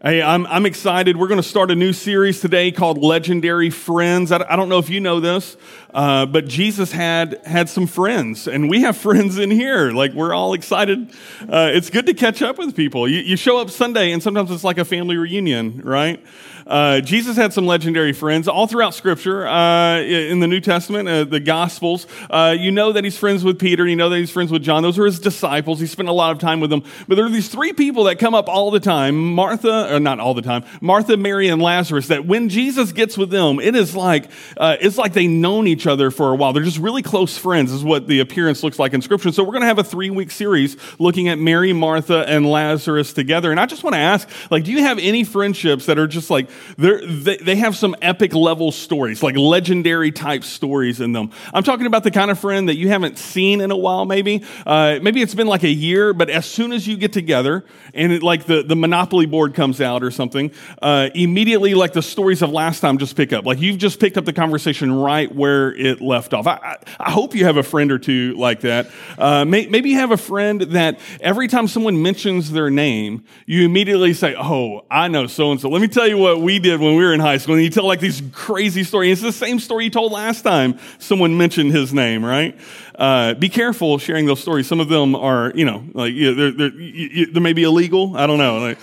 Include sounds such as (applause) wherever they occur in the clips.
Hey, I'm, I'm excited. We're going to start a new series today called Legendary Friends. I, I don't know if you know this, uh, but Jesus had had some friends, and we have (laughs) friends in here. Like we're all excited. Uh, it's good to catch up with people. You, you show up Sunday, and sometimes it's like a family reunion, right? Uh, Jesus had some legendary friends all throughout Scripture uh, in the New Testament, uh, the Gospels. Uh, you know that he's friends with Peter. You know that he's friends with John. Those are his disciples. He spent a lot of time with them. But there are these three people that come up all the time: Martha, or not all the time, Martha, Mary, and Lazarus. That when Jesus gets with them, it is like uh, it's like they've known each other for a while. They're just really close friends. Is what the appearance looks like in Scripture. So we're going to have a three-week series looking at Mary, Martha, and Lazarus together. And I just want to ask, like, do you have any friendships that are just like they they have some epic level stories, like legendary type stories in them. I'm talking about the kind of friend that you haven't seen in a while, maybe. Uh, maybe it's been like a year, but as soon as you get together and it, like the, the Monopoly board comes out or something, uh, immediately like the stories of last time just pick up. Like you've just picked up the conversation right where it left off. I, I, I hope you have a friend or two like that. Uh, may, maybe you have a friend that every time someone mentions their name, you immediately say, Oh, I know so and so. Let me tell you what we did when we were in high school. And you tell like these crazy stories. It's the same story you told last time someone mentioned his name, right? Uh, be careful sharing those stories. Some of them are, you know, like you know, they're, they're, they may be illegal. I don't know. Like,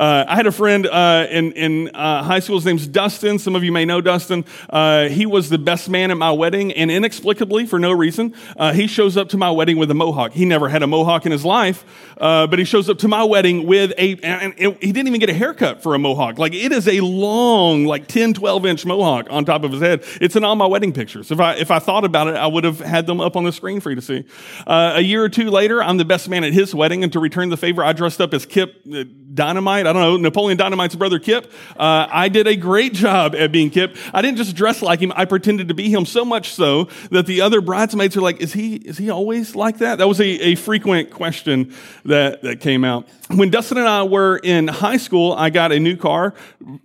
uh, I had a friend uh, in, in uh, high school. His name's Dustin. Some of you may know Dustin. Uh, he was the best man at my wedding, and inexplicably, for no reason, uh, he shows up to my wedding with a mohawk. He never had a mohawk in his life, uh, but he shows up to my wedding with a, and it, he didn't even get a haircut for a mohawk. Like, it is a long, like 10, 12 inch mohawk on top of his head. It's in all my wedding pictures. If I, if I thought about it, I would have had them up on the screen for you to see. a year or two later, I'm the best man at his wedding, and to return the favor, I dressed up as Kip Dynamite. I don't know, Napoleon Dynamite's brother Kip. Uh, I did a great job at being Kip. I didn't just dress like him, I pretended to be him so much so that the other bridesmaids are like, is he, is he always like that? That was a, a frequent question that, that came out. When Dustin and I were in high school, I got a new car,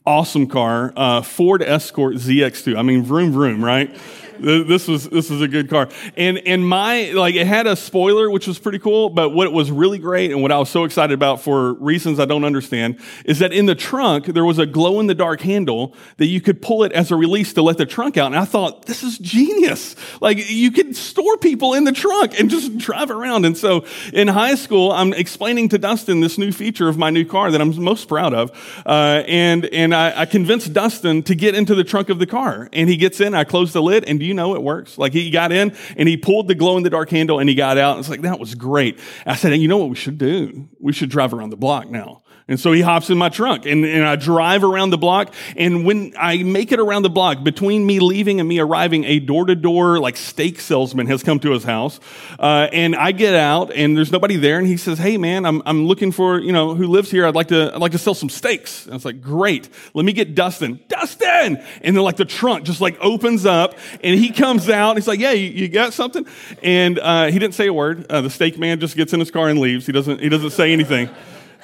awesome car, uh, Ford Escort ZX2. I mean, vroom, vroom, right? This was this was a good car. And and my like it had a spoiler, which was pretty cool. But what was really great and what I was so excited about for reasons I don't understand is that in the trunk there was a glow in the dark handle that you could pull it as a release to let the trunk out. And I thought this is genius. Like you could store people in the trunk and just drive around. And so in high school, I'm explaining to Dustin this new feature of my new car that I'm most proud of. Uh, and and I, I convinced Dustin to get into the trunk of the car. And he gets in. I close the lid and you know it works? Like he got in and he pulled the glow in the dark handle and he got out. And It's like, that was great. I said, you know what we should do? We should drive around the block now. And so he hops in my trunk and, and I drive around the block. And when I make it around the block, between me leaving and me arriving, a door to door like steak salesman has come to his house. Uh, and I get out and there's nobody there. And he says, Hey man, I'm, I'm looking for, you know, who lives here. I'd like to, I'd like to sell some steaks. And I was like, great. Let me get Dustin. Dustin! And then like the trunk just like opens up and he comes out. he's like, Yeah, you, you got something? And, uh, he didn't say a word. Uh, the steak man just gets in his car and leaves. He doesn't, he doesn't say anything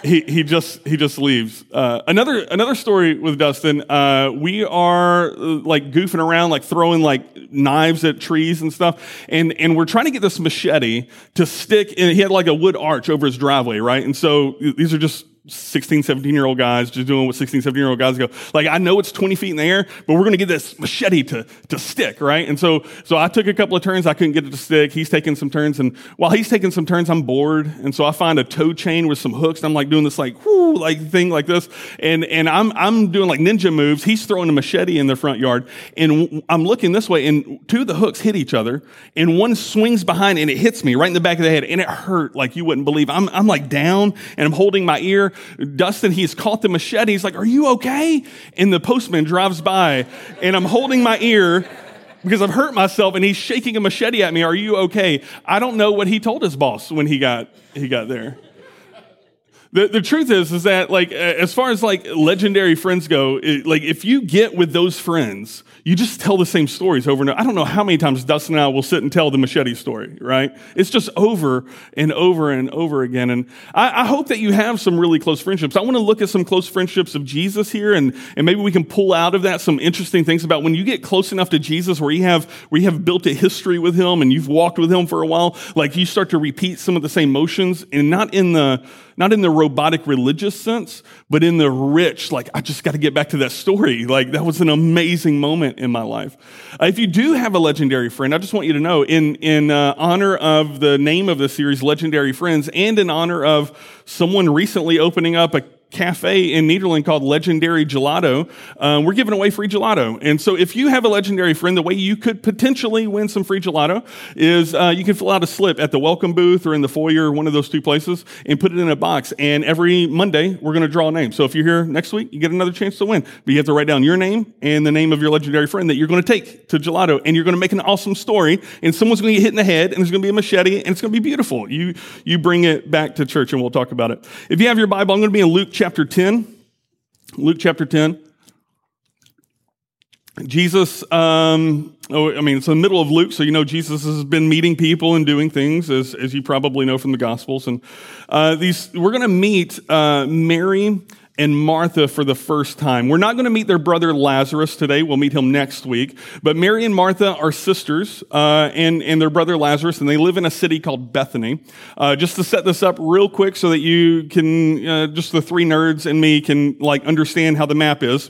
he, he just he just leaves. Uh, another another story with Dustin. Uh, we are uh, like goofing around, like throwing like knives at trees and stuff, and and we're trying to get this machete to stick. And he had like a wood arch over his driveway, right? And so these are just 16, 17 year old guys just doing what 16, 17 year old guys go. Like, I know it's 20 feet in the air, but we're going to get this machete to, to stick, right? And so, so I took a couple of turns. I couldn't get it to stick. He's taking some turns. And while he's taking some turns, I'm bored. And so I find a tow chain with some hooks. And I'm like doing this like, whoo, like thing like this. And, and I'm, I'm doing like ninja moves. He's throwing a machete in the front yard. And I'm looking this way and two of the hooks hit each other. And one swings behind and it hits me right in the back of the head. And it hurt like you wouldn't believe. I'm, I'm like down and I'm holding my ear Dustin, he's caught the machete. He's like, Are you okay? And the postman drives by, and I'm holding my ear because I've hurt myself, and he's shaking a machete at me. Are you okay? I don't know what he told his boss when he got, he got there. The, the truth is, is that like, as far as like legendary friends go, it, like if you get with those friends, you just tell the same stories over and over. I don't know how many times Dustin and I will sit and tell the machete story, right? It's just over and over and over again. And I, I hope that you have some really close friendships. I want to look at some close friendships of Jesus here and, and maybe we can pull out of that some interesting things about when you get close enough to Jesus where you have, where you have built a history with him and you've walked with him for a while, like you start to repeat some of the same motions and not in the, not in the robotic religious sense, but in the rich, like, I just got to get back to that story. Like, that was an amazing moment in my life. Uh, if you do have a legendary friend, I just want you to know, in, in uh, honor of the name of the series, Legendary Friends, and in honor of someone recently opening up a cafe in Nederland called Legendary Gelato. Uh, we're giving away free gelato. And so if you have a legendary friend, the way you could potentially win some free gelato is uh, you can fill out a slip at the welcome booth or in the foyer, one of those two places, and put it in a box. And every Monday, we're going to draw a name. So if you're here next week, you get another chance to win. But you have to write down your name and the name of your legendary friend that you're going to take to gelato. And you're going to make an awesome story. And someone's going to get hit in the head, and there's going to be a machete, and it's going to be beautiful. You, you bring it back to church, and we'll talk about it. If you have your Bible, I'm going to be in Luke chapter 10. Luke chapter 10. Jesus, um, oh, I mean, it's the middle of Luke, so you know Jesus has been meeting people and doing things, as, as you probably know from the Gospels. And uh, these, we're going to meet uh, Mary and Martha for the first time. We're not going to meet their brother Lazarus today. We'll meet him next week. But Mary and Martha are sisters, uh, and, and their brother Lazarus, and they live in a city called Bethany. Uh, just to set this up real quick so that you can, uh, just the three nerds and me can like understand how the map is.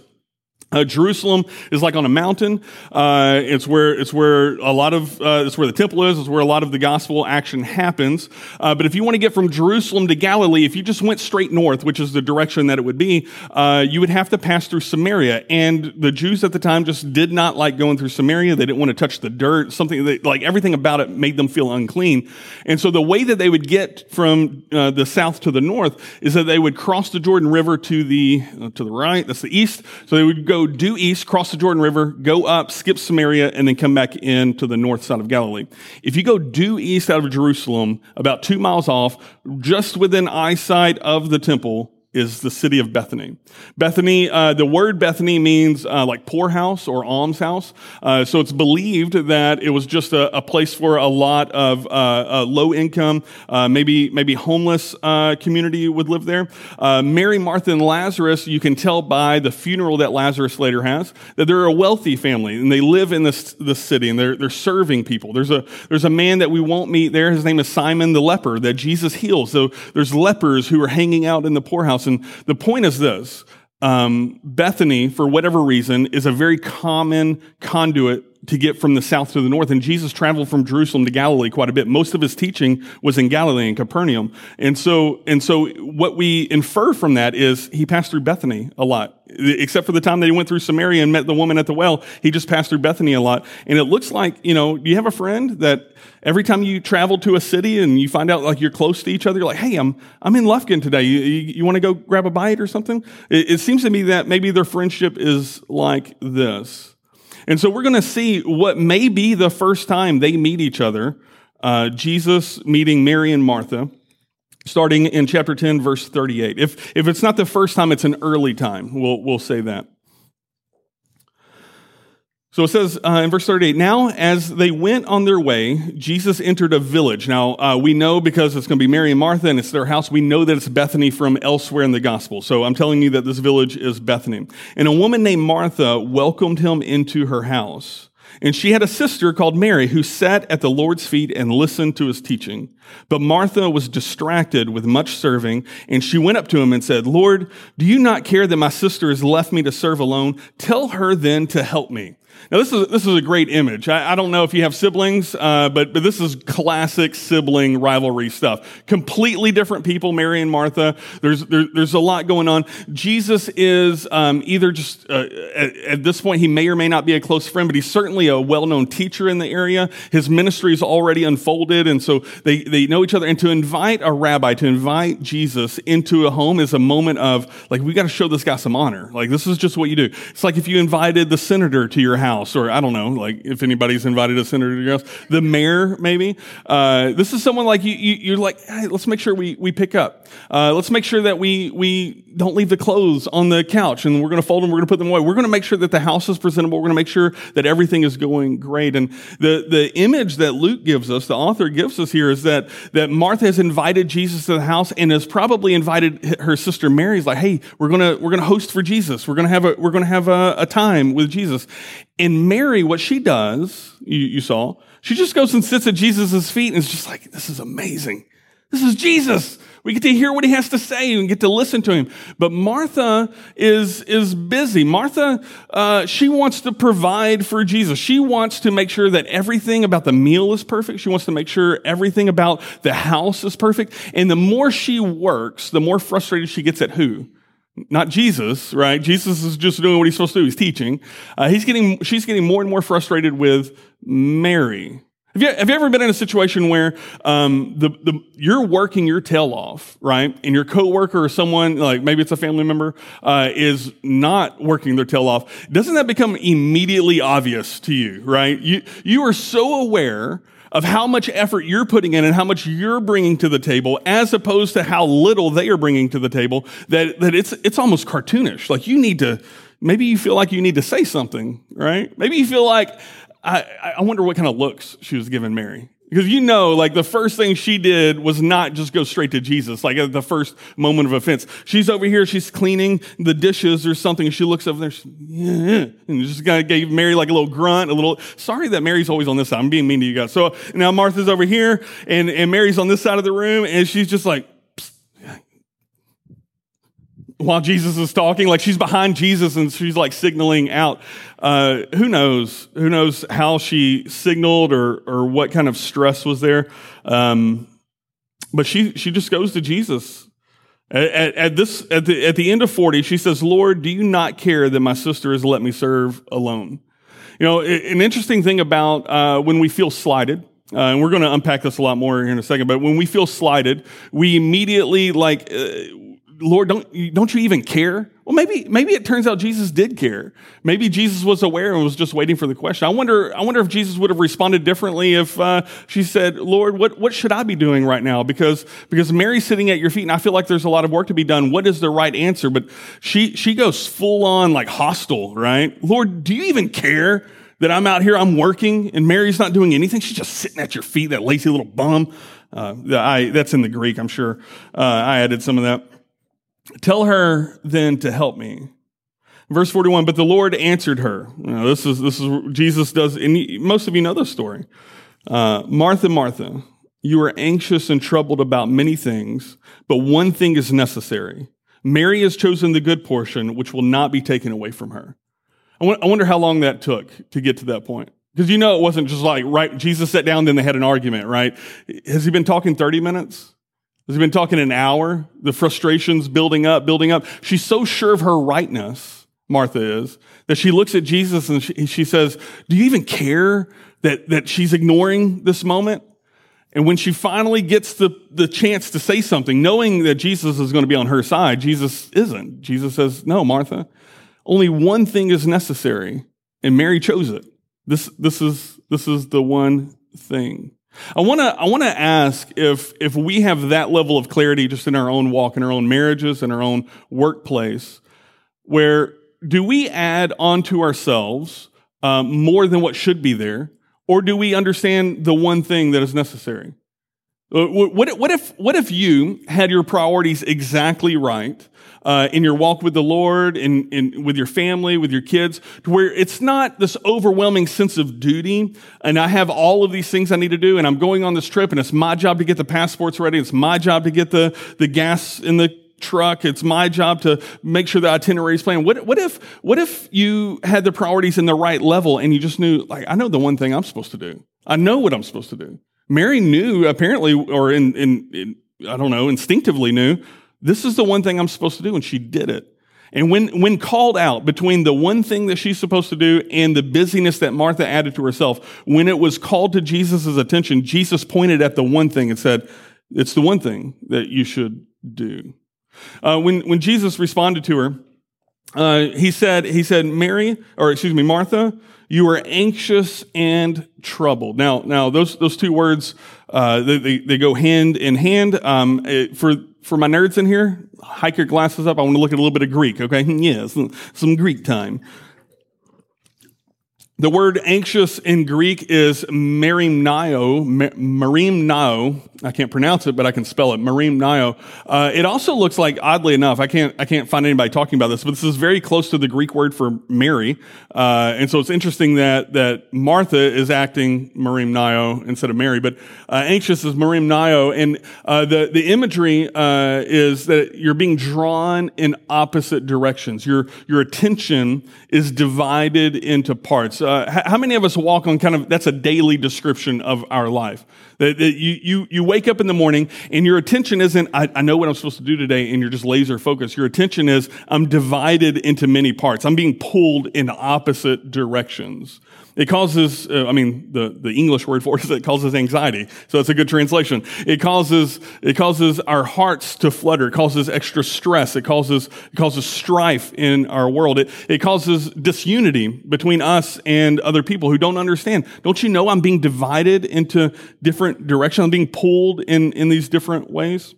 Uh, Jerusalem is like on a mountain. Uh, it's where it's where a lot of uh, it's where the temple is. It's where a lot of the gospel action happens. Uh, but if you want to get from Jerusalem to Galilee, if you just went straight north, which is the direction that it would be, uh, you would have to pass through Samaria. And the Jews at the time just did not like going through Samaria. They didn't want to touch the dirt. Something that like everything about it made them feel unclean. And so the way that they would get from uh, the south to the north is that they would cross the Jordan River to the to the right. That's the east. So they would go due east, cross the Jordan River, go up, skip Samaria, and then come back in to the north side of Galilee. If you go due east out of Jerusalem, about two miles off, just within eyesight of the temple, is the city of Bethany. Bethany, uh, the word Bethany means uh, like poorhouse or almshouse. Uh, so it's believed that it was just a, a place for a lot of uh, low income, uh, maybe maybe homeless uh, community would live there. Mary, Martha, and Lazarus, you can tell by the funeral that Lazarus later has that they're a wealthy family and they live in this this city and they're they're serving people. There's a there's a man that we won't meet there. His name is Simon the leper that Jesus heals. So there's lepers who are hanging out in the poorhouse house. And the point is this um, Bethany, for whatever reason, is a very common conduit to get from the south to the north. And Jesus traveled from Jerusalem to Galilee quite a bit. Most of his teaching was in Galilee and Capernaum. And so, and so what we infer from that is he passed through Bethany a lot. Except for the time that he went through Samaria and met the woman at the well, he just passed through Bethany a lot. And it looks like, you know, do you have a friend that every time you travel to a city and you find out like you're close to each other, you're like, hey, I'm, I'm in Lufkin today. You, you, you want to go grab a bite or something? It, it seems to me that maybe their friendship is like this. And so we're going to see what may be the first time they meet each other. Uh, Jesus meeting Mary and Martha, starting in chapter 10, verse 38. If, if it's not the first time, it's an early time. We'll, we'll say that. So it says uh, in verse 38, now as they went on their way, Jesus entered a village. Now, uh, we know because it's going to be Mary and Martha and it's their house, we know that it's Bethany from elsewhere in the gospel. So I'm telling you that this village is Bethany. And a woman named Martha welcomed him into her house. And she had a sister called Mary who sat at the Lord's feet and listened to his teaching. But Martha was distracted with much serving, and she went up to him and said, Lord, do you not care that my sister has left me to serve alone? Tell her then to help me. Now, this is, this is a great image. I, I don't know if you have siblings, uh, but, but this is classic sibling rivalry stuff. Completely different people, Mary and Martha. There's, there, there's a lot going on. Jesus is um, either just, uh, at, at, this point, he may or may not be a close friend, but he's certainly a well known teacher in the area. His ministry is already unfolded, and so they, they know each other. And to invite a rabbi, to invite Jesus into a home is a moment of, like, we got to show this guy some honor. Like, this is just what you do. It's like if you invited the senator to your house house, or I don't know, like if anybody's invited a senator to your house, the mayor maybe. Uh, this is someone like you, you. are like, hey, let's make sure we we pick up. Uh, let's make sure that we we don't leave the clothes on the couch, and we're going to fold them. We're going to put them away. We're going to make sure that the house is presentable. We're going to make sure that everything is going great. And the the image that Luke gives us, the author gives us here, is that that Martha has invited Jesus to the house and has probably invited her sister Mary's like, hey, we're gonna we're gonna host for Jesus. We're gonna have a we're gonna have a, a time with Jesus. And Mary, what she does, you, you saw, she just goes and sits at Jesus' feet and is just like, this is amazing. This is Jesus. We get to hear what he has to say and get to listen to him. But Martha is, is busy. Martha, uh, she wants to provide for Jesus. She wants to make sure that everything about the meal is perfect. She wants to make sure everything about the house is perfect. And the more she works, the more frustrated she gets at who? Not Jesus, right? Jesus is just doing what he's supposed to do. He's teaching. Uh, he's getting, she's getting more and more frustrated with Mary. Have you, have you ever been in a situation where um, the, the, you're working your tail off, right? And your coworker or someone, like maybe it's a family member, uh, is not working their tail off? Doesn't that become immediately obvious to you, right? You, you are so aware of how much effort you're putting in and how much you're bringing to the table as opposed to how little they are bringing to the table that, that it's, it's almost cartoonish. Like you need to, maybe you feel like you need to say something, right? Maybe you feel like, I, I wonder what kind of looks she was giving Mary. Because you know, like the first thing she did was not just go straight to Jesus, like at the first moment of offense. She's over here, she's cleaning the dishes or something, she looks over there, yeah, and just kind of gave Mary like a little grunt, a little, sorry that Mary's always on this side. I'm being mean to you guys. So now Martha's over here, and, and Mary's on this side of the room, and she's just like, while Jesus is talking, like she's behind Jesus and she's like signaling out. Uh, who knows? Who knows how she signaled or or what kind of stress was there? Um, but she she just goes to Jesus. At, at, at, this at the at the end of forty, she says, "Lord, do you not care that my sister has let me serve alone?" You know, an interesting thing about uh, when we feel slighted. Uh, and we're going to unpack this a lot more here in a second. But when we feel slighted, we immediately like uh, Lord, don't, don't you even care? Well, maybe, maybe it turns out Jesus did care. Maybe Jesus was aware and was just waiting for the question. I wonder, I wonder if Jesus would have responded differently if uh, she said, Lord, what, what should I be doing right now? Because, because Mary's sitting at your feet and I feel like there's a lot of work to be done. What is the right answer? But she, she goes full on like hostile, right? Lord, do you even care? That I'm out here, I'm working, and Mary's not doing anything. She's just sitting at your feet, that lazy little bum. Uh, I, that's in the Greek, I'm sure. Uh, I added some of that. Tell her then to help me. Verse 41, but the Lord answered her. Know, this is, this is, Jesus does, and most of you know this story. Uh, Martha, Martha, you are anxious and troubled about many things, but one thing is necessary. Mary has chosen the good portion, which will not be taken away from her. I wonder how long that took to get to that point. Because you know it wasn't just like, right, Jesus sat down, then they had an argument, right? Has he been talking 30 minutes? Has he been talking an hour? The frustration's building up, building up. She's so sure of her rightness, Martha is, that she looks at Jesus and she, she says, Do you even care that, that she's ignoring this moment? And when she finally gets the, the chance to say something, knowing that Jesus is going to be on her side, Jesus isn't. Jesus says, No, Martha, only one thing is necessary, and Mary chose it. This, this, is, this is the one thing. I want to I want to ask if if we have that level of clarity just in our own walk in our own marriages in our own workplace where do we add onto ourselves um, more than what should be there? Or do we understand the one thing that is necessary what, what if what if you had your priorities exactly right uh, in your walk with the Lord, in, in, with your family, with your kids, to where it's not this overwhelming sense of duty. And I have all of these things I need to do, and I'm going on this trip, and it's my job to get the passports ready. It's my job to get the, the gas in the truck. It's my job to make sure the itinerary is planned. What, what if, what if you had the priorities in the right level and you just knew, like, I know the one thing I'm supposed to do. I know what I'm supposed to do. Mary knew apparently, or in, in, in I don't know, instinctively knew this is the one thing I'm supposed to do, and she did it. And when, when called out between the one thing that she's supposed to do and the busyness that Martha added to herself, when it was called to Jesus' attention, Jesus pointed at the one thing and said, It's the one thing that you should do. Uh, when, when Jesus responded to her, uh, he said, he said, Mary, or excuse me, Martha, you are anxious and troubled. Now, now those, those two words, uh, they, they, they, go hand in hand. Um, it, for for my nerds in here, hike your glasses up. I want to look at a little bit of Greek, okay? (laughs) Yeah, some, some Greek time. The word anxious in Greek is merimnao, merimnao. I can't pronounce it, but I can spell it. Merimnao. Uh, it also looks like, oddly enough, I can't, I can't find anybody talking about this, but this is very close to the Greek word for Mary. Uh, and so it's interesting that, that Martha is acting merimnao instead of Mary, but uh, anxious is merimnao. And uh, the, the imagery uh, is that you're being drawn in opposite directions. Your, your attention is divided into parts. Uh, how many of us walk on kind of, that's a daily description of our life? That, you, you, you wake up in the morning and your attention isn't, I, I know what I'm supposed to do today, and you're just laser focused. Your attention is, I'm divided into many parts. I'm being pulled in opposite directions. It causes, uh, I mean, the, the English word for it is it causes anxiety. So it's a good translation. It causes, it causes our hearts to flutter. It causes extra stress. It causes, it causes strife in our world. It, it causes disunity between us and other people who don't understand. Don't you know I'm being divided into different directions? I'm being pulled in, in these different ways.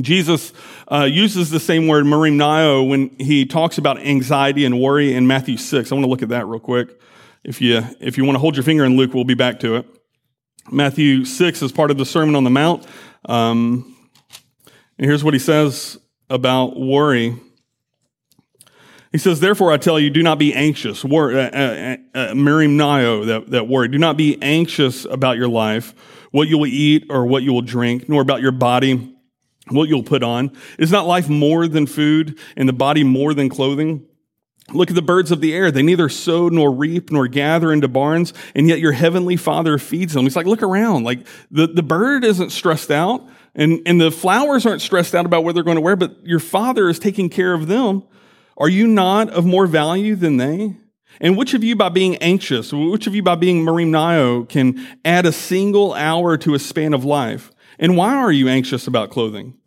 Jesus uh, uses the same word, merimnao, when he talks about anxiety and worry in Matthew 6. I want to look at that real quick. If you, if you want to hold your finger in Luke, we'll be back to it. Matthew 6 is part of the Sermon on the Mount. Um, and here's what he says about worry. He says, Therefore, I tell you, do not be anxious. Wor- uh, uh, uh, merimnao, that, that word. Do not be anxious about your life, what you will eat or what you will drink, nor about your body, what you'll put on. Is not life more than food, and the body more than clothing? Look at the birds of the air. They neither sow nor reap nor gather into barns, and yet your heavenly father feeds them. He's like, look around. Like the, the bird isn't stressed out and, and the flowers aren't stressed out about what they're going to wear, but your father is taking care of them. Are you not of more value than they? And which of you by being anxious, which of you by being merimnao can add a single hour to a span of life? And why are you anxious about clothing?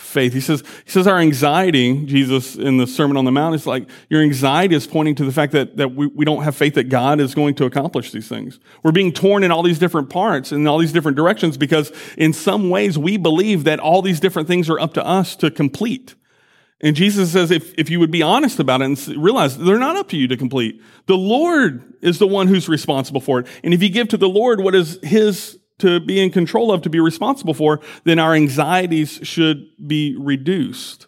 faith? He says, he says our anxiety, Jesus in the Sermon on the Mount, is like your anxiety is pointing to the fact that, that we, we don't have faith that God is going to accomplish these things. We're being torn in all these different parts in all these different directions because in some ways we believe that all these different things are up to us to complete. And Jesus says, if, if you would be honest about it and realize they're not up to you to complete, the Lord is the one who's responsible for it. And if you give to the Lord what is His to be in control of, to be responsible for, then our anxieties should be reduced.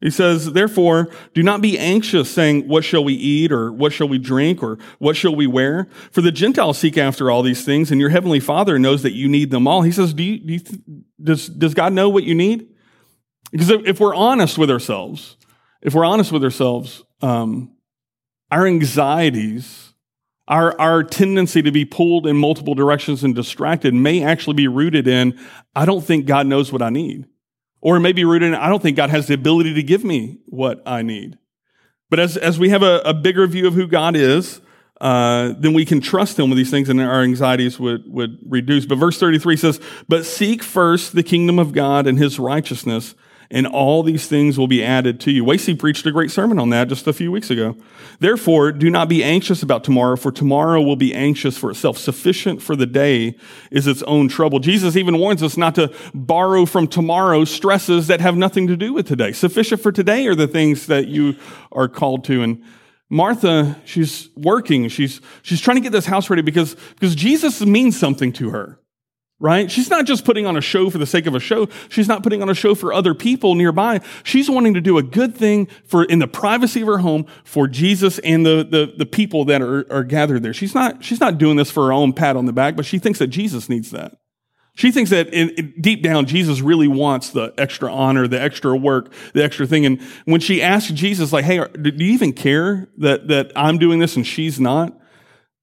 He says, therefore, do not be anxious saying, what shall we eat or what shall we drink or what shall we wear? For the Gentiles seek after all these things and your heavenly father knows that you need them all. He says, do you, do you th- does, does God know what you need? Because if we're honest with ourselves, if we're honest with ourselves, um, our anxieties, our, our tendency to be pulled in multiple directions and distracted may actually be rooted in, I don't think God knows what I need. Or it may be rooted in, I don't think God has the ability to give me what I need. But as, as we have a, a bigger view of who God is, uh, then we can trust him with these things and our anxieties would, would reduce. But verse 33 says, But seek first the kingdom of God and his righteousness, and all these things will be added to you. Wasey preached a great sermon on that just a few weeks ago. Therefore, do not be anxious about tomorrow, for tomorrow will be anxious for itself. Sufficient for the day is its own trouble. Jesus even warns us not to borrow from tomorrow stresses that have nothing to do with today. Sufficient for today are the things that you are called to. And Martha, she's working. She's, she's trying to get this house ready because, because Jesus means something to her right? She's not just putting on a show for the sake of a show. She's not putting on a show for other people nearby. She's wanting to do a good thing for in the privacy of her home for Jesus and the, the, the people that are, are gathered there. She's not, she's not doing this for her own pat on the back, but she thinks that Jesus needs that. She thinks that in, in, deep down, Jesus really wants the extra honor, the extra work, the extra thing. And when she asks Jesus, like, hey, do you even care that, that I'm doing this and she's not?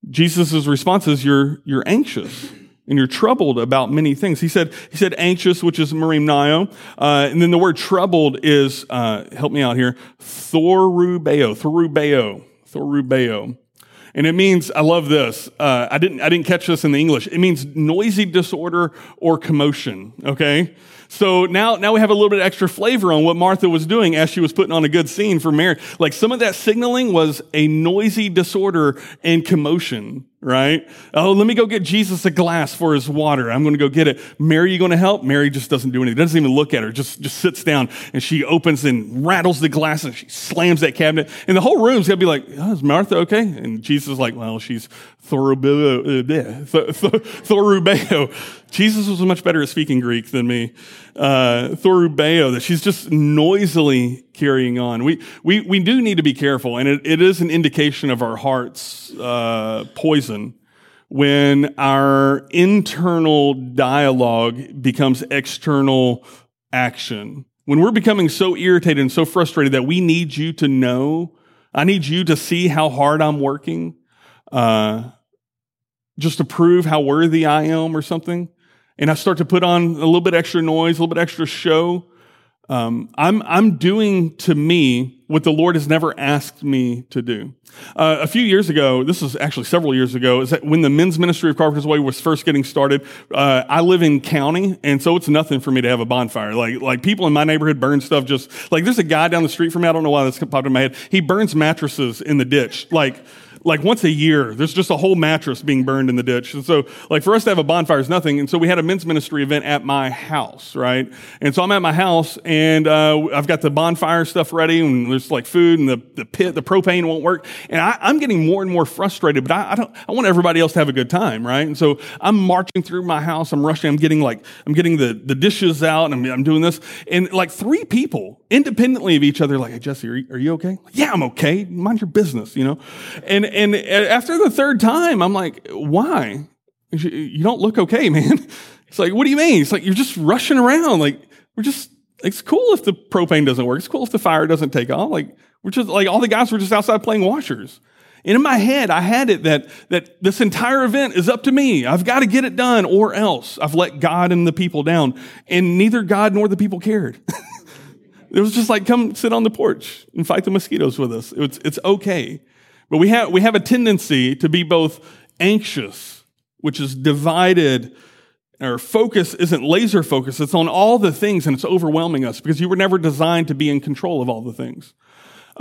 Jesus' response is, you're, you're anxious and you're troubled about many things. He said, he said anxious, which is merimnao. Uh, and then the word troubled is, uh, help me out here, thorubeo, thorubeo, thorubeo. And it means, I love this. Uh, I didn't, I didn't catch this in the English. It means noisy disorder or commotion. Okay. So now, now we have a little bit of extra flavor on what Martha was doing as she was putting on a good scene for Mary. Like some of that signaling was a noisy disorder and commotion right? Oh, let me go get Jesus a glass for his water. I'm going to go get it. Mary, you going to help? Mary just doesn't do anything. Doesn't even look at her. Just, just sits down and she opens and rattles the glass and she slams that cabinet. And the whole room's going to be like, oh, is Martha okay? And Jesus is like, well, she's Thorubeo. Jesus was much better at speaking Greek than me. Uh, Thorubeo, that she's just noisily carrying on. We, we, we do need to be careful, and it, it is an indication of our heart's uh, poison when our internal dialogue becomes external action. When we're becoming so irritated and so frustrated that we need you to know, I need you to see how hard I'm working, uh, just to prove how worthy I am or something and I start to put on a little bit extra noise, a little bit extra show, um, I'm, I'm doing to me what the Lord has never asked me to do. Uh, a few years ago, this is actually several years ago, is that when the men's ministry of Carpenter's Way was first getting started, uh, I live in county, and so it's nothing for me to have a bonfire. Like, like people in my neighborhood burn stuff just, like there's a guy down the street from me, I don't know why this popped in my head, he burns mattresses in the ditch. Like, like once a year, there's just a whole mattress being burned in the ditch. And so, like, for us to have a bonfire is nothing. And so we had a men's ministry event at my house, right? And so I'm at my house and uh, I've got the bonfire stuff ready and there's like food and the, the pit, the propane won't work. And I, am getting more and more frustrated, but I, I, don't, I want everybody else to have a good time, right? And so I'm marching through my house. I'm rushing. I'm getting like, I'm getting the, the dishes out and I'm, I'm doing this. And like three people independently of each other, like, hey, Jesse, are you, are you okay? Like, yeah, I'm okay. Mind your business, you know? And, and after the third time, I'm like, why? You don't look okay, (laughs) man. It's like, what do you mean? It's like, you're just rushing around. Like, we're just, it's cool if the propane doesn't work. It's cool if the fire doesn't take off. Like, we're just, like, all the guys were just outside playing washers. And in my head, I had it that, that this entire event is up to me. I've got to get it done or else I've let God and the people down. And neither God nor the people cared. (laughs) it was just like, come sit on the porch and fight the mosquitoes with us. It's, it's okay. But we have, we have a tendency to be both anxious, which is divided. Our focus isn't laser focus. It's on all the things and it's overwhelming us because you were never designed to be in control of all the things.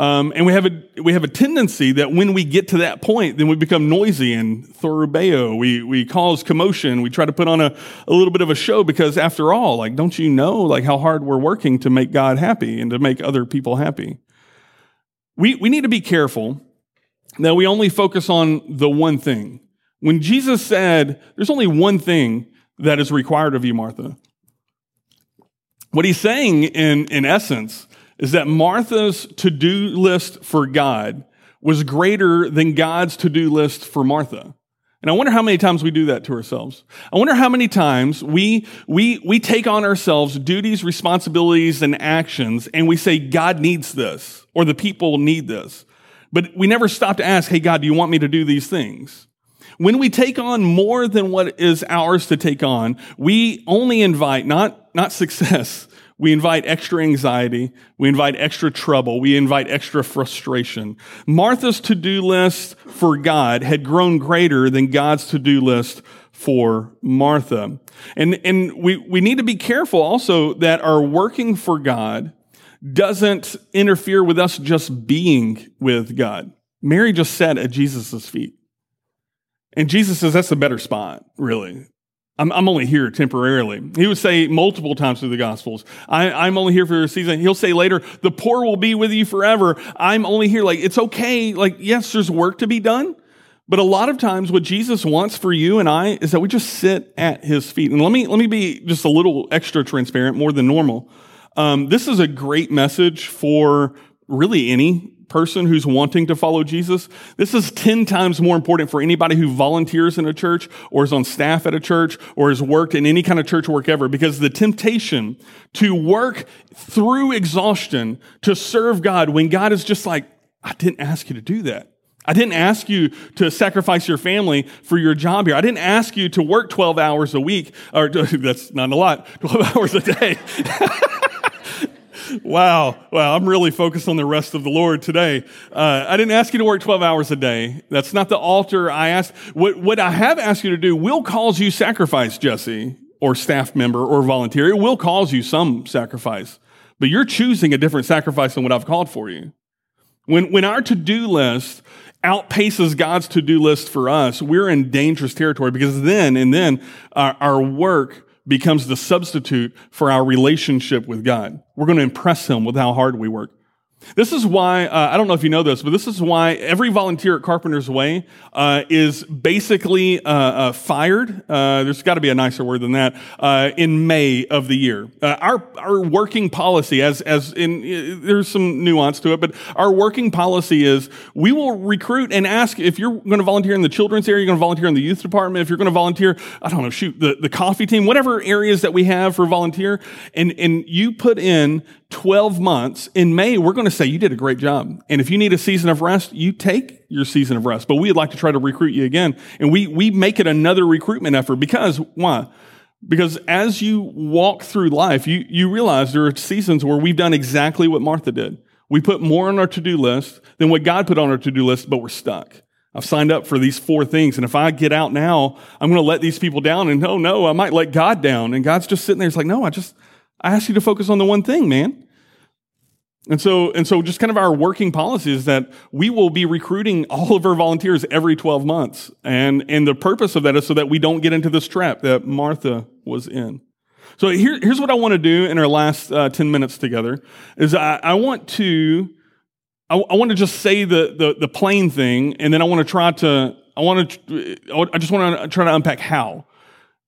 Um, and we have a we have a tendency that when we get to that point, then we become noisy and thorubeo. We we cause commotion. We try to put on a, a little bit of a show because after all, like, don't you know like how hard we're working to make God happy and to make other people happy? We we need to be careful that we only focus on the one thing. When Jesus said, there's only one thing that is required of you, Martha, what he's saying in, in essence is that Martha's to do list for God was greater than God's to do list for Martha. And I wonder how many times we do that to ourselves. I wonder how many times we, we, we take on ourselves duties, responsibilities, and actions, and we say, God needs this, or the people need this. But we never stop to ask, hey, God, do you want me to do these things? When we take on more than what is ours to take on, we only invite not, not success. We invite extra anxiety. We invite extra trouble. We invite extra frustration. Martha's to-do list for God had grown greater than God's to-do list for Martha. And, and we, we need to be careful also that our working for God doesn't interfere with us just being with God. Mary just sat at Jesus' feet. And Jesus says, that's a better spot, really. I'm, I'm, only here temporarily. He would say multiple times through the Gospels, I, am only here for a season. He'll say later, the poor will be with you forever. I'm only here. Like, it's okay. Like, yes, there's work to be done. But a lot of times what Jesus wants for you and I is that we just sit at his feet. And let me, let me be just a little extra transparent, more than normal. Um, this is a great message for really any person who's wanting to follow Jesus. This is 10 times more important for anybody who volunteers in a church or is on staff at a church or has worked in any kind of church work ever because the temptation to work through exhaustion to serve God when God is just like, I didn't ask you to do that. I didn't ask you to sacrifice your family for your job here. I didn't ask you to work 12 hours a week, or (laughs) that's not a lot, 12 (laughs) hours a day. (laughs) wow. Wow. I'm really focused on the rest of the Lord today. Uh, I didn't ask you to work 12 hours a day. That's not the altar I asked. What, what I have asked you to do will cause you sacrifice, Jesse, or staff member or volunteer. It will cause you some sacrifice, but you're choosing a different sacrifice than what I've called for you. When, when our to-do list outpaces God's to-do list for us, we're in dangerous territory because then and then our work becomes the substitute for our relationship with God. We're going to impress Him with how hard we work. This is why, uh, I don't know if you know this, but this is why every volunteer at Carpenter's Way uh, is basically uh, uh fired. Uh, there's got to be a nicer word than that uh, in May of the year. our, our working policy, as, as in, there's some nuance to it, but our working policy is we will recruit and ask if you're going to volunteer in the children's area, you're going to volunteer in the youth department, if you're going to volunteer, I don't know, shoot, the, the coffee team, whatever areas that we have for volunteer, and, and you put in 12 months, in May, we're going to say you did a great job. And if you need a season of rest, you take your season of rest. But we'd like to try to recruit you again. And we, we make it another recruitment effort because why? Because as you walk through life, you, you realize there are seasons where we've done exactly what Martha did. We put more on our to-do list than what God put on our to-do list, but we're stuck. I've signed up for these four things. And if I get out now, I'm going to let these people down. And no, no, I might let God down. And God's just sitting there. It's like, no, I just, I ask you to focus on the one thing, man. And so, and so just kind of our working policy is that we will be recruiting all of our volunteers every 12 months. And, and the purpose of that is so that we don't get into this trap that Martha was in. So here, here's what I want to do in our last uh, 10 minutes together is I, I want to, I, I, want to just say the, the, the plain thing. And then I want to try to, I want to, I just want to try to unpack how.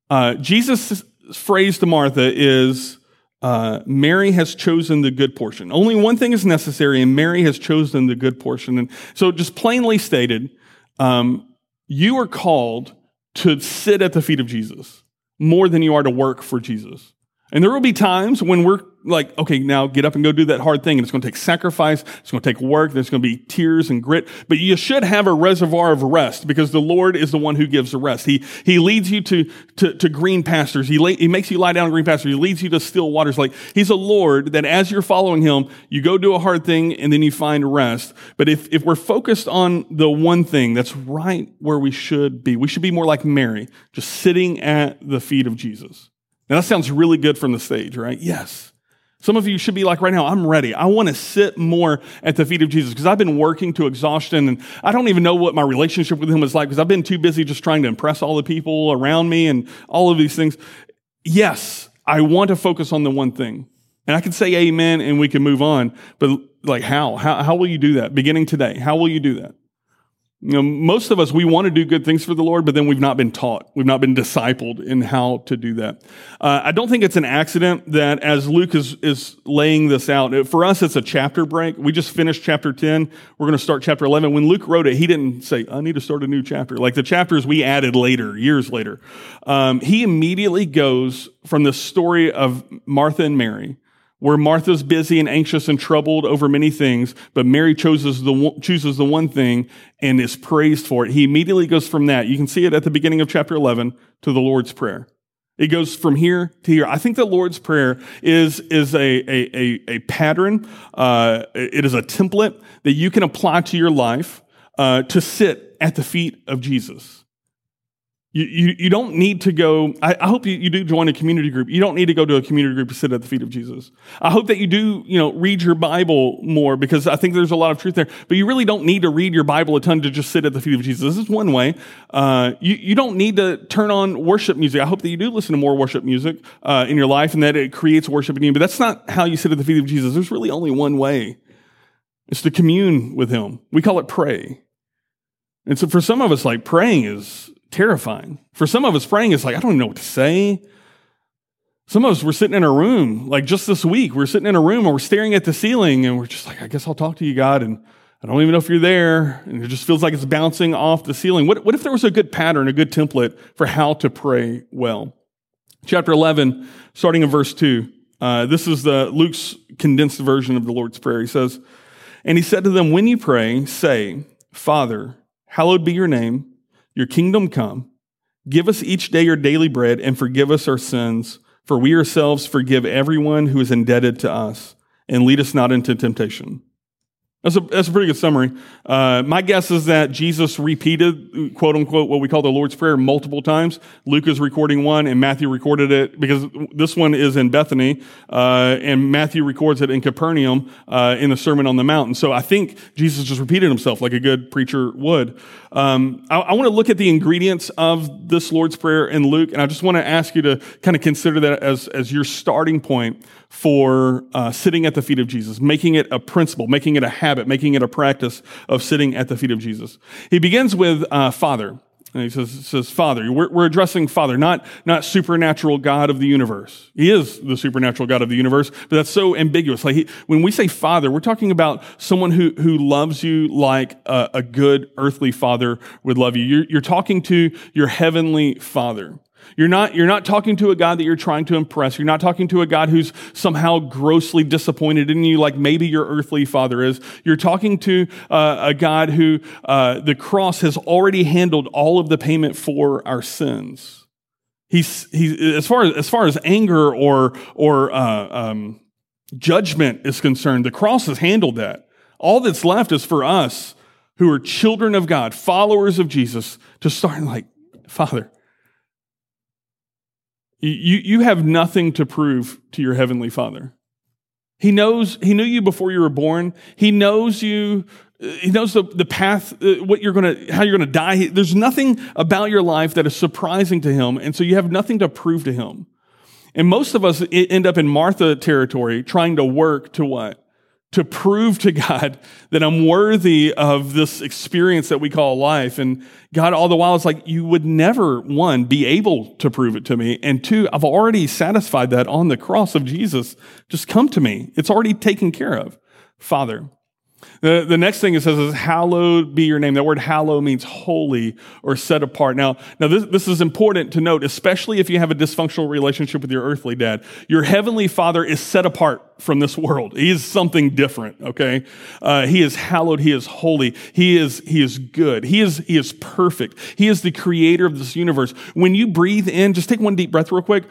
Uh, Jesus' phrase to Martha is, uh, Mary has chosen the good portion. Only one thing is necessary, and Mary has chosen the good portion. And so, just plainly stated, um, you are called to sit at the feet of Jesus more than you are to work for Jesus. And there will be times when we're like, okay, now get up and go do that hard thing. And it's going to take sacrifice. It's going to take work. There's going to be tears and grit, but you should have a reservoir of rest because the Lord is the one who gives the rest. He, he leads you to, to, to green pastures. He, lay, he makes you lie down in green pastures. He leads you to still waters. Like he's a Lord that as you're following him, you go do a hard thing and then you find rest. But if, if we're focused on the one thing that's right where we should be, we should be more like Mary, just sitting at the feet of Jesus. Now that sounds really good from the stage, right? Yes. Some of you should be like right now, I'm ready. I want to sit more at the feet of Jesus because I've been working to exhaustion and I don't even know what my relationship with him is like because I've been too busy just trying to impress all the people around me and all of these things. Yes, I want to focus on the one thing. And I can say amen and we can move on, but like how? How, how will you do that beginning today? How will you do that? You know, most of us, we want to do good things for the Lord, but then we've not been taught. We've not been discipled in how to do that. Uh, I don't think it's an accident that as Luke is, is laying this out, for us, it's a chapter break. We just finished chapter 10. We're going to start chapter 11. When Luke wrote it, he didn't say, I need to start a new chapter. Like the chapters we added later, years later. Um, he immediately goes from the story of Martha and Mary where Martha's busy and anxious and troubled over many things, but Mary chooses the, chooses the one thing and is praised for it. He immediately goes from that. You can see it at the beginning of chapter 11 to the Lord's Prayer. It goes from here to here. I think the Lord's Prayer is, is a, a, a, a pattern. Uh, it is a template that you can apply to your life uh, to sit at the feet of Jesus. You, you, you don't need to go, I, I hope you, you do join a community group. You don't need to go to a community group to sit at the feet of Jesus. I hope that you do, you know, read your Bible more because I think there's a lot of truth there. But you really don't need to read your Bible a ton to just sit at the feet of Jesus. This is one way. Uh, you, you don't need to turn on worship music. I hope that you do listen to more worship music uh, in your life and that it creates worship in you. But that's not how you sit at the feet of Jesus. There's really only one way. It's to commune with Him. We call it pray. And so for some of us, like praying is terrifying. For some of us, praying is like, I don't even know what to say. Some of us, we're sitting in a room, like just this week, we're sitting in a room and we're staring at the ceiling and we're just like, I guess I'll talk to you, God. And I don't even know if you're there. And it just feels like it's bouncing off the ceiling. What, what if there was a good pattern, a good template for how to pray well? Chapter 11, starting in verse 2. Uh, this is the Luke's condensed version of the Lord's Prayer. He says, And he said to them, When you pray, say, Father, hallowed be your name. Your kingdom come. Give us each day our daily bread and forgive us our sins, for we ourselves forgive everyone who is indebted to us. and lead us not into temptation. That's a, that's a pretty good summary. Uh, my guess is that Jesus repeated, quote unquote, what we call the Lord's Prayer multiple times. Luke is recording one and Matthew recorded it because this one is in Bethany, uh, and Matthew records it in Capernaum, uh, in the Sermon on the Mount. And so I think Jesus just repeated himself like a good preacher would. Um, I, I want to look at the ingredients of this Lord's Prayer in Luke, and I just want to ask you to kind of consider that as, as your starting point for uh, sitting at the feet of Jesus, making it a principle, making it a habit, making it a practice of sitting at the feet of Jesus. He begins with uh, Father. And he says, says Father. We're, we're, addressing Father, not, not supernatural God of the universe. He is the supernatural God of the universe, but that's so ambiguous. Like he, when we say Father, we're talking about someone who, who loves you like a, a good earthly father would love you. You're, you're talking to your heavenly Father. You're not, you're not talking to a God that you're trying to impress. You're not talking to a God who's somehow grossly disappointed in you, like maybe your earthly father is. You're talking to uh, a God who uh, the cross has already handled all of the payment for our sins. He's, he's as far as, as far as anger or, or uh, um, judgment is concerned, the cross has handled that. All that's left is for us who are children of God, followers of Jesus, to start like, Father, you, you have nothing to prove to your heavenly father. He knows, he knew you before you were born. He knows you, he knows the, the path, uh, what you're going to, how you're going to die. There's nothing about your life that is surprising to him. And so you have nothing to prove to him. And most of us end up in Martha territory trying to work to what? To prove to God that I'm worthy of this experience that we call life. And God, all the while, it's like, you would never, one, be able to prove it to me. And two, I've already satisfied that on the cross of Jesus. Just come to me. It's already taken care of. Father, the, the next thing it says is, hallowed be your name. That word hallow means holy or set apart. Now, now this, this is important to note, especially if you have a dysfunctional relationship with your earthly dad. Your heavenly father is set apart from this world. He is something different, okay? Uh, he is hallowed. He is holy. He is, he is good. He is, he is perfect. He is the creator of this universe. When you breathe in, just take one deep breath real quick.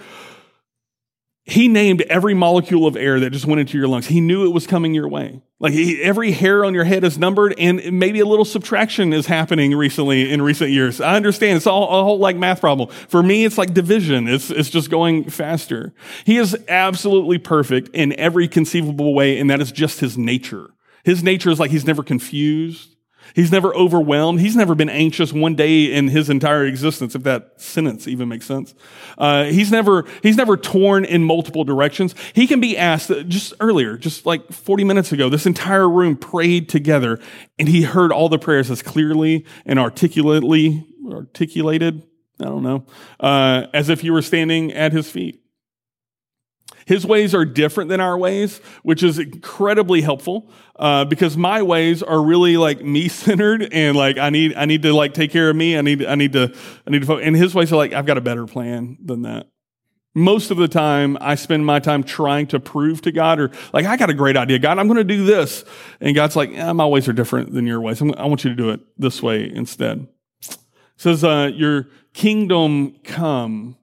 He named every molecule of air that just went into your lungs. He knew it was coming your way. Like he, every hair on your head is numbered, and maybe a little subtraction is happening recently in recent years. I understand it's all a whole like math problem. For me, it's like division. It's it's just going faster. He is absolutely perfect in every conceivable way, and that is just his nature. His nature is like he's never confused. He's never overwhelmed. He's never been anxious one day in his entire existence, if that sentence even makes sense. Uh, he's never, he's never torn in multiple directions. He can be asked uh, just earlier, just like 40 minutes ago, this entire room prayed together and he heard all the prayers as clearly and articulately articulated. I don't know, uh, as if you were standing at his feet. His ways are different than our ways, which is incredibly helpful uh, because my ways are really like me centered (laughs) and like I need I need to like take care of me. I need I need to I need to. Focus. And his ways are like I've got a better plan than that. Most of the time, I spend my time trying to prove to God, or like, I got a great idea. God, I'm going to do this. And God's like, eh, my ways are different than your ways. i want you to do it this way instead. It says, uh, your kingdom come.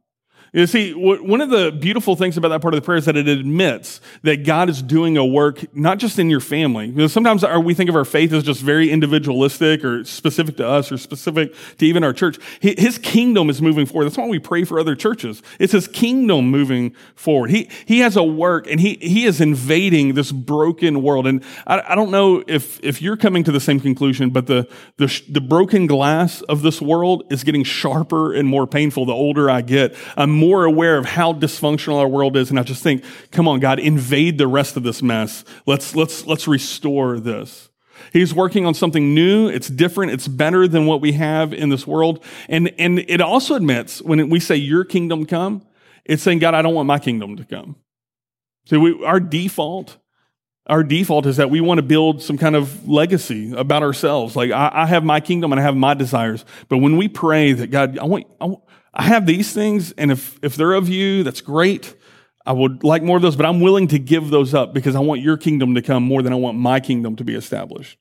You see, one of the beautiful things about that part of the prayer is that it admits that God is doing a work not just in your family. Because sometimes we think of our faith as just very individualistic or specific to us or specific to even our church. His kingdom is moving forward. That's why we pray for other churches. It's his kingdom moving forward. He, he has a work and he, he is invading this broken world. And I, I don't know if, if you're coming to the same conclusion, but the, the, the broken glass of this world is getting sharper and more painful the older I get. I'm more aware of how dysfunctional our world is, and I just think, come on, God, invade the rest of this mess. Let's, let's, let's restore this. He's working on something new. It's different. It's better than what we have in this world. And, and it also admits when we say your kingdom come, it's saying, God, I don't want my kingdom to come. So we, our default, our default is that we want to build some kind of legacy about ourselves. Like I, I have my kingdom and I have my desires. But when we pray that God, I want, I want I have these things, and if, if they're of you, that's great. I would like more of those, but I'm willing to give those up because I want your kingdom to come more than I want my kingdom to be established.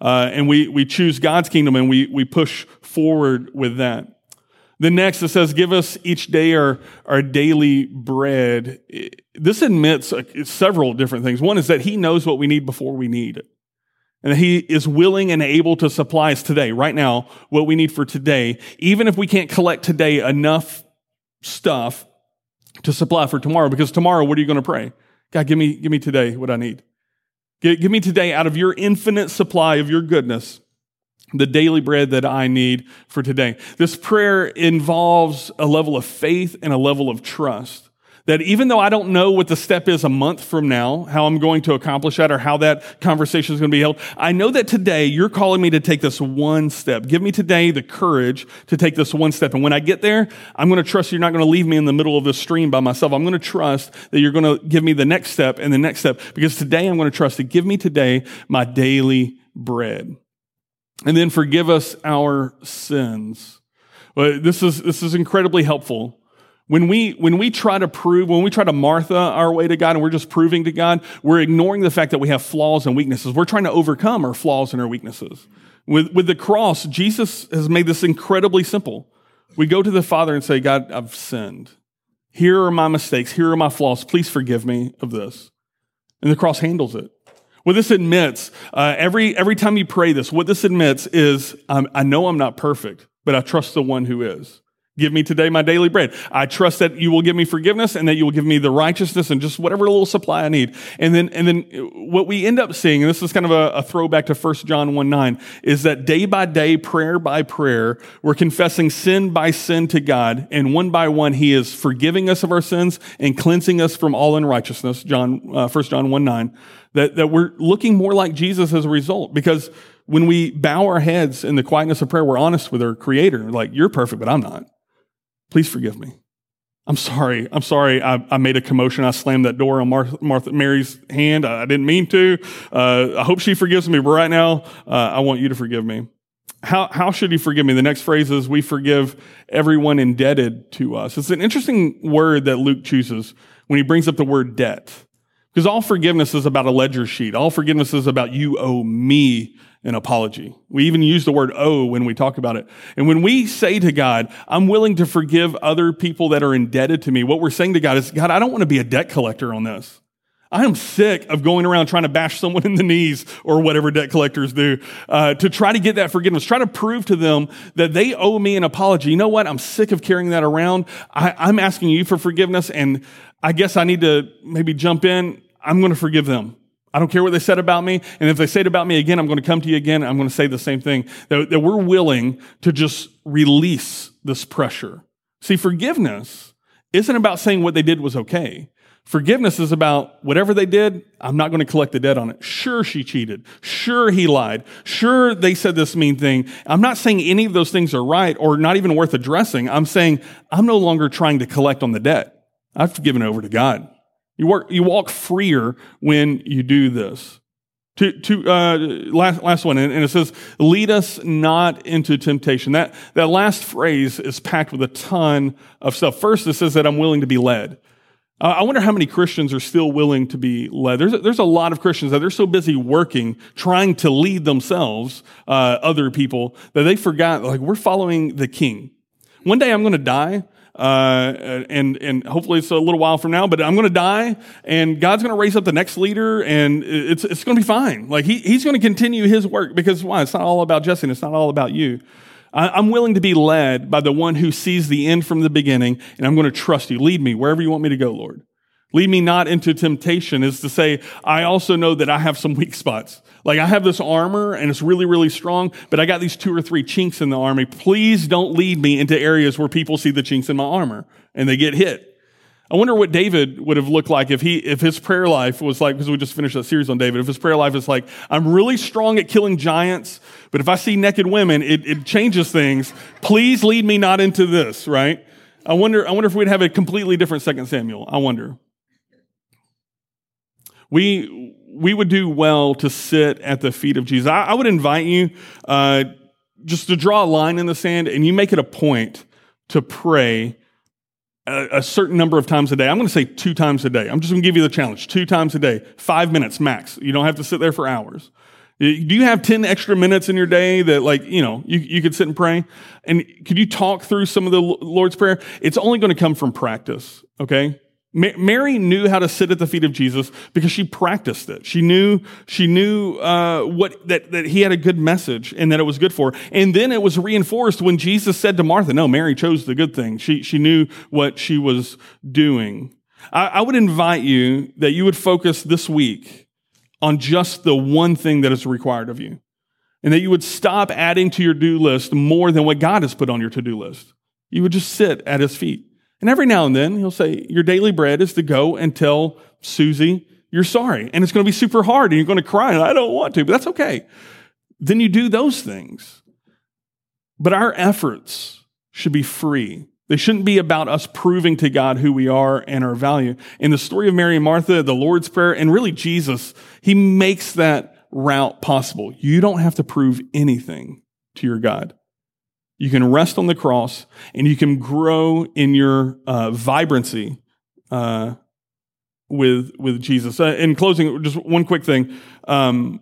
Uh, and we, we choose God's kingdom and we, we push forward with that. The next, it says, give us each day our, our daily bread. This admits uh, several different things. One is that he knows what we need before we need it. And he is willing and able to supply us today, right now, what we need for today, even if we can't collect today enough stuff to supply for tomorrow, because tomorrow, what are you going to pray? God, give me, give me today what I need. Give, give me today out of your infinite supply of your goodness the daily bread that I need for today. This prayer involves a level of faith and a level of trust. That even though I don't know what the step is a month from now, how I'm going to accomplish that or how that conversation is going to be held, I know that today you're calling me to take this one step. Give me today the courage to take this one step. And when I get there, I'm going to trust you're not going to leave me in the middle of this stream by myself. I'm going to trust that you're going to give me the next step and the next step because today I'm going to trust to give me today my daily bread and then forgive us our sins. Well, this is, this is incredibly helpful. When we, when we try to prove, when we try to Martha our way to God and we're just proving to God, we're ignoring the fact that we have flaws and weaknesses. We're trying to overcome our flaws and our weaknesses. With, with the cross, Jesus has made this incredibly simple. We go to the Father and say, God, I've sinned. Here are my mistakes. Here are my flaws. Please forgive me of this. And the cross handles it. What this admits, uh, every, every time you pray this, what this admits is, um, I know I'm not perfect, but I trust the one who is. Give me today my daily bread. I trust that you will give me forgiveness and that you will give me the righteousness and just whatever little supply I need. And then, and then what we end up seeing, and this is kind of a, a throwback to 1 John 1 9, is that day by day, prayer by prayer, we're confessing sin by sin to God. And one by one, He is forgiving us of our sins and cleansing us from all unrighteousness. John, uh, 1 John 1 9. That, that we're looking more like Jesus as a result because when we bow our heads in the quietness of prayer, we're honest with our creator. Like, you're perfect, but I'm not. Please forgive me. I'm sorry. I'm sorry. I, I made a commotion. I slammed that door on Martha, Martha Mary's hand. I, I, didn't mean to. Uh, I hope she forgives me. But right now, uh, I want you to forgive me. How, how should you forgive me? The next phrase is, we forgive everyone indebted to us. It's an interesting word that Luke chooses when he brings up the word debt. Because all forgiveness is about a ledger sheet. All forgiveness is about you owe me an apology. We even use the word owe when we talk about it. And when we say to God, I'm willing to forgive other people that are indebted to me, what we're saying to God is, God, I don't want to be a debt collector on this. I am sick of going around trying to bash someone in the knees or whatever debt collectors do uh, to try to get that forgiveness. Try to prove to them that they owe me an apology. You know what? I'm sick of carrying that around. I, I'm asking you for forgiveness, and I guess I need to maybe jump in. I'm going to forgive them. I don't care what they said about me. And if they say it about me again, I'm going to come to you again. I'm going to say the same thing that, that we're willing to just release this pressure. See, forgiveness isn't about saying what they did was okay. Forgiveness is about whatever they did, I'm not going to collect the debt on it. Sure, she cheated. Sure, he lied. Sure, they said this mean thing. I'm not saying any of those things are right or not even worth addressing. I'm saying I'm no longer trying to collect on the debt. I've given it over to God. You, work, you walk freer when you do this. To, to uh, last, last one, and it says, lead us not into temptation. That, that last phrase is packed with a ton of stuff. First, it says that I'm willing to be led. Uh, I wonder how many Christians are still willing to be led. There's a, there's a lot of Christians that they're so busy working, trying to lead themselves, uh, other people, that they forgot, like, we're following the king. One day I'm going to die, uh, and and hopefully it's a little while from now. But I'm going to die, and God's going to raise up the next leader, and it's it's going to be fine. Like he he's going to continue his work because why? It's not all about. And it's not all about you. I'm willing to be led by the one who sees the end from the beginning, and I'm going to trust you. Lead me wherever you want me to go, Lord. Lead me not into temptation is to say, I also know that I have some weak spots. Like I have this armor and it's really, really strong, but I got these two or three chinks in the armor. Please don't lead me into areas where people see the chinks in my armor and they get hit. I wonder what David would have looked like if he, if his prayer life was like, because we just finished that series on David, if his prayer life is like, I'm really strong at killing giants, but if I see naked women, it, it changes things. Please lead me not into this, right? I wonder, I wonder if we'd have a completely different second Samuel. I wonder. We, we would do well to sit at the feet of Jesus. I, I would invite you uh, just to draw a line in the sand and you make it a point to pray a, a certain number of times a day. I'm going to say two times a day. I'm just going to give you the challenge two times a day, five minutes max. You don't have to sit there for hours. Do you have 10 extra minutes in your day that like, you know, you, you could sit and pray? And could you talk through some of the Lord's Prayer? It's only going to come from practice, okay? Mary knew how to sit at the feet of Jesus because she practiced it. She knew she knew uh, what that that he had a good message and that it was good for. Her. And then it was reinforced when Jesus said to Martha, "No, Mary chose the good thing. She she knew what she was doing." I, I would invite you that you would focus this week on just the one thing that is required of you, and that you would stop adding to your do list more than what God has put on your to do list. You would just sit at His feet. And every now and then he'll say, Your daily bread is to go and tell Susie you're sorry. And it's going to be super hard and you're going to cry and I don't want to, but that's okay. Then you do those things. But our efforts should be free. They shouldn't be about us proving to God who we are and our value. In the story of Mary and Martha, the Lord's Prayer, and really Jesus, he makes that route possible. You don't have to prove anything to your God. You can rest on the cross and you can grow in your uh, vibrancy uh, with with Jesus. Uh, in closing, just one quick thing. Um,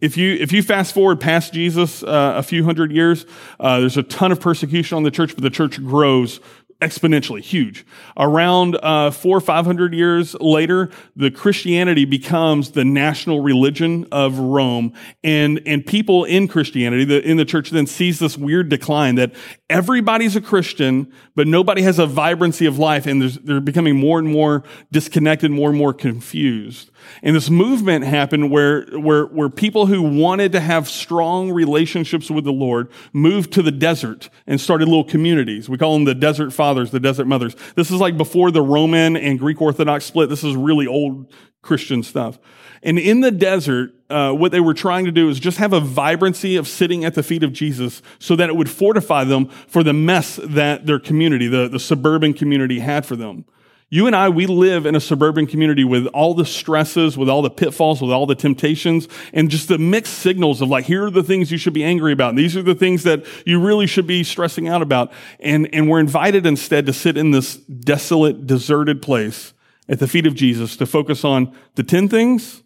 if you if you fast forward past Jesus uh, a few hundred years, uh, there's a ton of persecution on the church, but the church grows exponentially huge. Around uh, four or five hundred years later, the Christianity becomes the national religion of Rome, and and people in Christianity, the, in the church, then sees this weird decline that everybody's a Christian, but nobody has a vibrancy of life, and they're becoming more and more disconnected, more and more confused. And this movement happened where, where, where people who wanted to have strong relationships with the Lord moved to the desert and started little communities. We call them the desert fathers, the desert mothers. This is like before the Roman and Greek Orthodox split. This is really old Christian stuff. And in the desert, uh, what they were trying to do is just have a vibrancy of sitting at the feet of Jesus so that it would fortify them for the mess that their community, the, the suburban community had for them. You and I, we live in a suburban community with all the stresses, with all the pitfalls, with all the temptations, and just the mixed signals of like, here are the things you should be angry about. And these are the things that you really should be stressing out about. And, and we're invited instead to sit in this desolate, deserted place at the feet of Jesus to focus on the 10 things.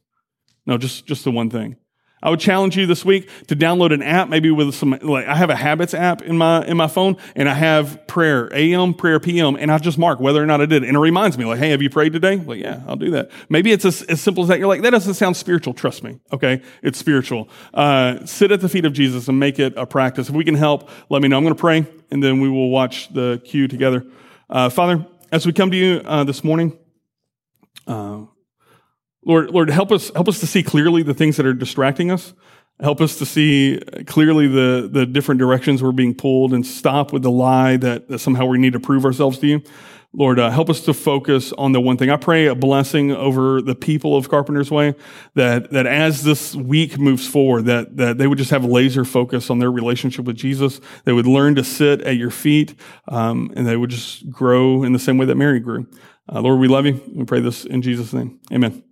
No, just, just the one thing. I would challenge you this week to download an app, maybe with some, like, I have a habits app in my, in my phone and I have prayer, AM, prayer, PM, and I just mark whether or not I did. And it reminds me, like, hey, have you prayed today? Like, yeah, I'll do that. Maybe it's as, as simple as that. You're like, that doesn't sound spiritual. Trust me. Okay. It's spiritual. Uh, sit at the feet of Jesus and make it a practice. If we can help, let me know. I'm going to pray and then we will watch the cue together. Uh, Father, as we come to you, uh, this morning, uh, Lord, Lord, help us, help us to see clearly the things that are distracting us. Help us to see clearly the, the different directions we're being pulled and stop with the lie that, that somehow we need to prove ourselves to you. Lord, uh, help us to focus on the one thing. I pray a blessing over the people of Carpenter's Way that, that as this week moves forward, that, that they would just have laser focus on their relationship with Jesus. They would learn to sit at your feet, um, and they would just grow in the same way that Mary grew. Uh, Lord, we love you. We pray this in Jesus' name. Amen.